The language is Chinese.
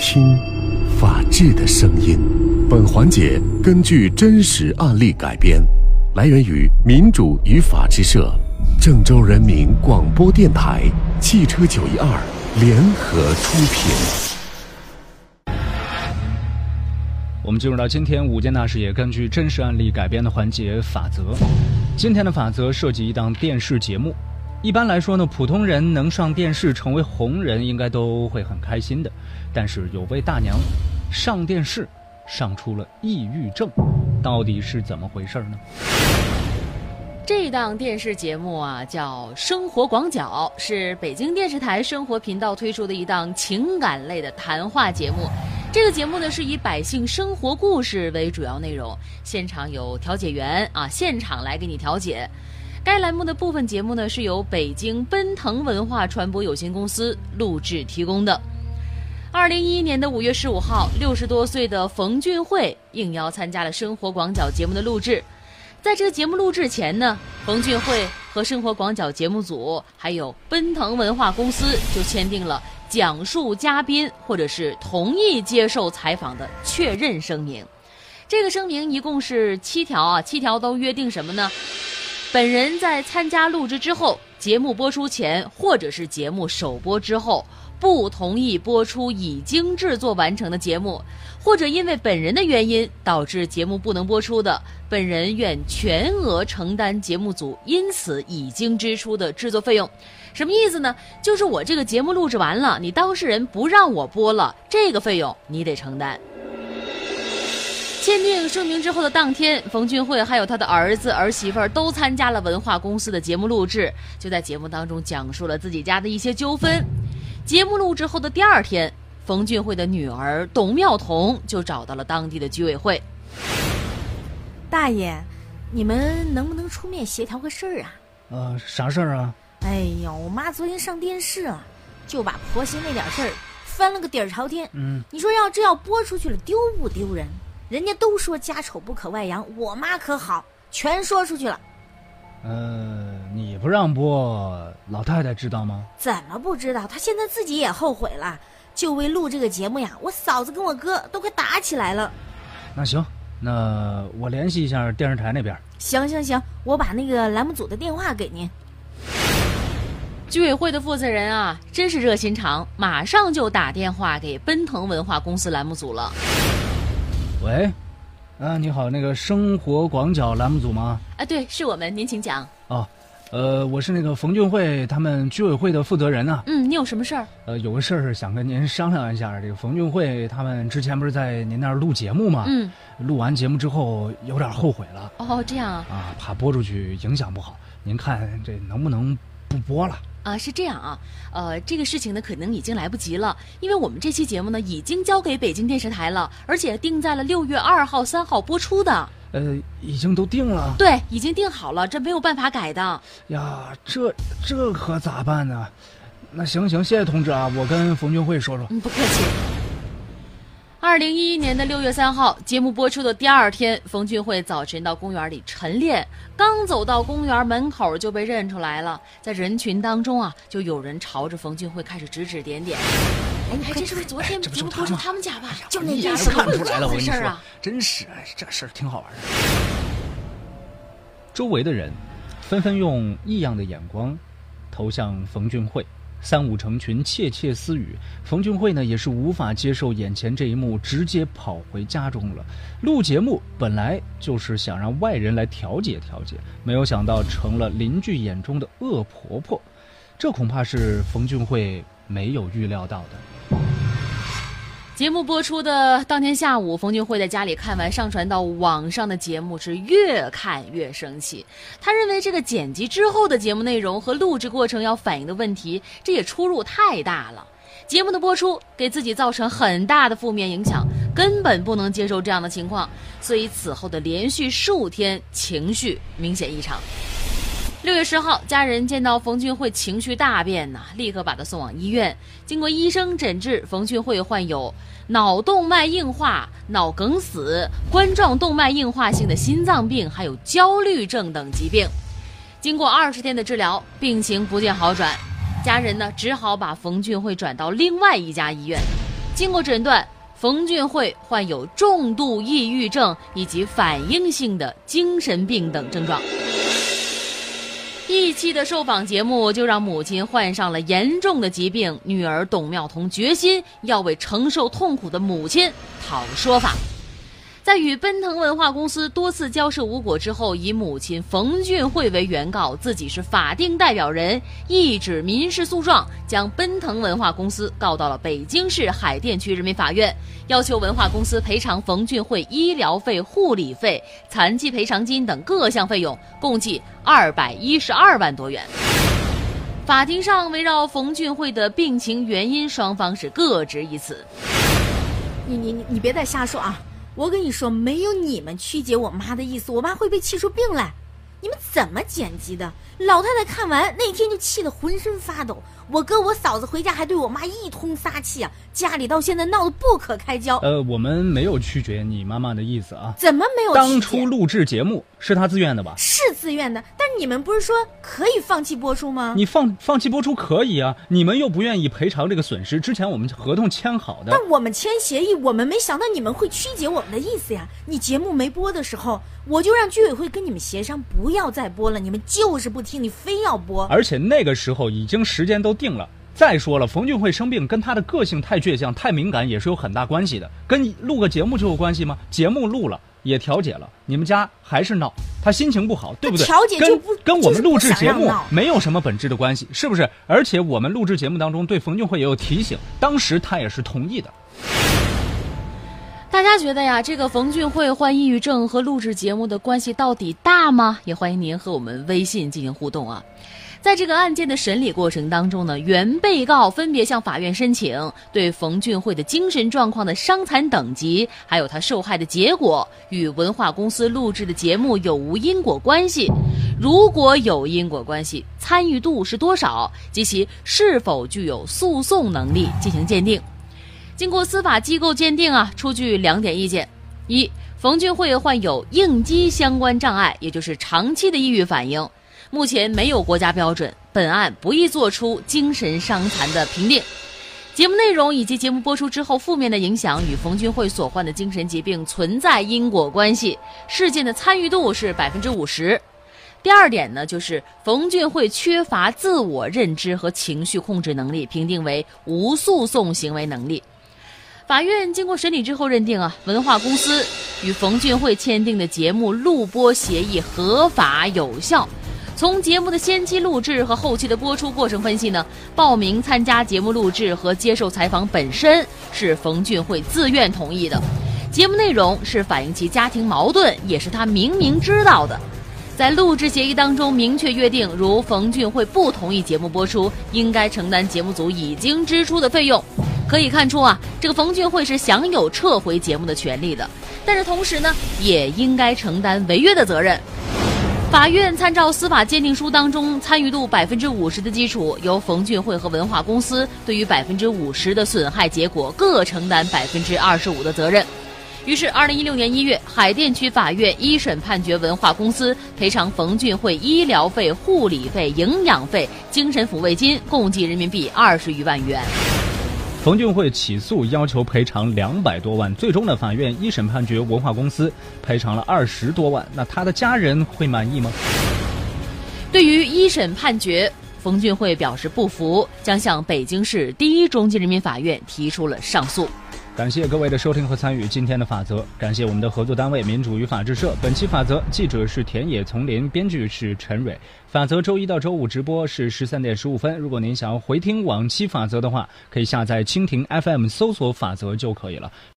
听，法治的声音。本环节根据真实案例改编，来源于民主与法治社、郑州人民广播电台、汽车九一二联合出品。我们进入到今天五件大事也根据真实案例改编的环节法则。今天的法则涉及一档电视节目。一般来说呢，普通人能上电视成为红人，应该都会很开心的。但是有位大娘上电视上出了抑郁症，到底是怎么回事呢？这档电视节目啊，叫《生活广角》，是北京电视台生活频道推出的一档情感类的谈话节目。这个节目呢，是以百姓生活故事为主要内容，现场有调解员啊，现场来给你调解。该栏目的部分节目呢，是由北京奔腾文化传播有限公司录制提供的。二零一一年的五月十五号，六十多岁的冯俊慧应邀参加了《生活广角》节目的录制。在这个节目录制前呢，冯俊慧和《生活广角》节目组还有奔腾文化公司就签订了讲述嘉宾或者是同意接受采访的确认声明。这个声明一共是七条啊，七条都约定什么呢？本人在参加录制之后，节目播出前或者是节目首播之后，不同意播出已经制作完成的节目，或者因为本人的原因导致节目不能播出的，本人愿全额承担节目组因此已经支出的制作费用。什么意思呢？就是我这个节目录制完了，你当事人不让我播了，这个费用你得承担。签订声明之后的当天，冯俊慧还有他的儿子儿媳妇儿都参加了文化公司的节目录制，就在节目当中讲述了自己家的一些纠纷。节目录制后的第二天，冯俊慧的女儿董妙彤就找到了当地的居委会。大爷，你们能不能出面协调个事儿啊？呃，啥事儿啊？哎呦，我妈昨天上电视了，就把婆媳那点事儿翻了个底儿朝天。嗯，你说要这要播出去了，丢不丢人？人家都说家丑不可外扬，我妈可好，全说出去了。呃，你不让播，老太太知道吗？怎么不知道？她现在自己也后悔了。就为录这个节目呀，我嫂子跟我哥都快打起来了。那行，那我联系一下电视台那边。行行行，我把那个栏目组的电话给您。居委会的负责人啊，真是热心肠，马上就打电话给奔腾文化公司栏目组了。喂，啊，你好，那个生活广角栏目组吗？啊，对，是我们，您请讲。哦，呃，我是那个冯俊慧他们居委会的负责人呢。嗯，你有什么事儿？呃，有个事儿想跟您商量一下。这个冯俊慧他们之前不是在您那儿录节目吗？嗯，录完节目之后有点后悔了。哦，这样啊。啊，怕播出去影响不好，您看这能不能不播了？啊，是这样啊，呃，这个事情呢，可能已经来不及了，因为我们这期节目呢，已经交给北京电视台了，而且定在了六月二号、三号播出的。呃，已经都定了。对，已经定好了，这没有办法改的。呀，这这可咋办呢？那行行，谢谢同志啊，我跟冯俊慧说说。嗯，不客气。二零一一年的六月三号，节目播出的第二天，冯俊慧早晨到公园里晨练，刚走到公园门口就被认出来了。在人群当中啊，就有人朝着冯俊慧开始指指点点。哎，你看这是不是昨天节目播出他们家吧？就那家事看出来了，我跟你说啊，真是哎，这事儿挺好玩的。周围的人纷纷用异样的眼光投向冯俊慧。三五成群，窃窃私语。冯俊慧呢，也是无法接受眼前这一幕，直接跑回家中了。录节目本来就是想让外人来调解调解，没有想到成了邻居眼中的恶婆婆，这恐怕是冯俊慧没有预料到的。节目播出的当天下午，冯俊慧在家里看完上传到网上的节目，是越看越生气。他认为这个剪辑之后的节目内容和录制过程要反映的问题，这也出入太大了。节目的播出给自己造成很大的负面影响，根本不能接受这样的情况，所以此后的连续数天情绪明显异常。六月十号，家人见到冯俊慧情绪大变呐，立刻把她送往医院。经过医生诊治，冯俊慧患有脑动脉硬化、脑梗死、冠状动脉硬化性的心脏病，还有焦虑症等疾病。经过二十天的治疗，病情不见好转，家人呢只好把冯俊慧转到另外一家医院。经过诊断，冯俊慧患有重度抑郁症以及反应性的精神病等症状。一期的受访节目就让母亲患上了严重的疾病，女儿董妙彤决心要为承受痛苦的母亲讨说法。在与奔腾文化公司多次交涉无果之后，以母亲冯俊慧为原告，自己是法定代表人，一纸民事诉状将奔腾文化公司告到了北京市海淀区人民法院，要求文化公司赔偿冯俊慧医疗费、护理费、残疾赔偿金等各项费用，共计二百一十二万多元。法庭上围绕冯俊慧的病情原因，双方是各执一词。你你你你别再瞎说啊！我跟你说，没有你们曲解我妈的意思，我妈会被气出病来。你们怎么剪辑的？老太太看完那天就气得浑身发抖。我哥我嫂子回家还对我妈一通撒气啊，家里到现在闹得不可开交。呃，我们没有曲解你妈妈的意思啊。怎么没有？当初录制节目是她自愿的吧？是自愿的，但你们不是说可以放弃播出吗？你放放弃播出可以啊，你们又不愿意赔偿这个损失。之前我们合同签好的。但我们签协议，我们没想到你们会曲解我们的意思呀。你节目没播的时候，我就让居委会跟你们协商，不要再播了。你们就是不听，你非要播。而且那个时候已经时间都定了。再说了，冯俊慧生病跟他的个性太倔强、太敏感也是有很大关系的。跟录个节目就有关系吗？节目录了也调解了，你们家还是闹，他心情不好，对不对？调解就不跟我们录制节目没有什么本质的关系，是不是？而且我们录制节目当中对冯俊慧也有提醒，当时他也是同意的。大家觉得呀，这个冯俊慧患抑郁症和录制节目的关系到底大吗？也欢迎您和我们微信进行互动啊。在这个案件的审理过程当中呢，原被告分别向法院申请对冯俊慧的精神状况的伤残等级，还有他受害的结果与文化公司录制的节目有无因果关系。如果有因果关系，参与度是多少，及其是否具有诉讼能力进行鉴定。经过司法机构鉴定啊，出具两点意见：一，冯俊慧患有应激相关障碍，也就是长期的抑郁反应，目前没有国家标准，本案不宜作出精神伤残的评定。节目内容以及节目播出之后负面的影响与冯俊慧所患的精神疾病存在因果关系，事件的参与度是百分之五十。第二点呢，就是冯俊慧缺乏自我认知和情绪控制能力，评定为无诉讼行为能力。法院经过审理之后认定啊，文化公司与冯俊慧签订的节目录播协议合法有效。从节目的先期录制和后期的播出过程分析呢，报名参加节目录制和接受采访本身是冯俊会自愿同意的，节目内容是反映其家庭矛盾，也是他明明知道的。在录制协议当中明确约定，如冯俊会不同意节目播出，应该承担节目组已经支出的费用。可以看出啊，这个冯俊会是享有撤回节目的权利的，但是同时呢，也应该承担违约的责任。法院参照司法鉴定书当中参与度百分之五十的基础，由冯俊慧和文化公司对于百分之五十的损害结果各承担百分之二十五的责任。于是，二零一六年一月，海淀区法院一审判决文化公司赔偿冯俊慧医疗费、护理费、营养费、精神抚慰金共计人民币二十余万元。冯俊慧起诉要求赔偿两百多万，最终呢，法院一审判决文化公司赔偿了二十多万。那他的家人会满意吗？对于一审判决，冯俊慧表示不服，将向北京市第一中级人民法院提出了上诉。感谢各位的收听和参与今天的法则，感谢我们的合作单位民主与法制社。本期法则记者是田野丛林，编剧是陈蕊。法则周一到周五直播是十三点十五分。如果您想要回听往期法则的话，可以下载蜻蜓 FM 搜索法则就可以了。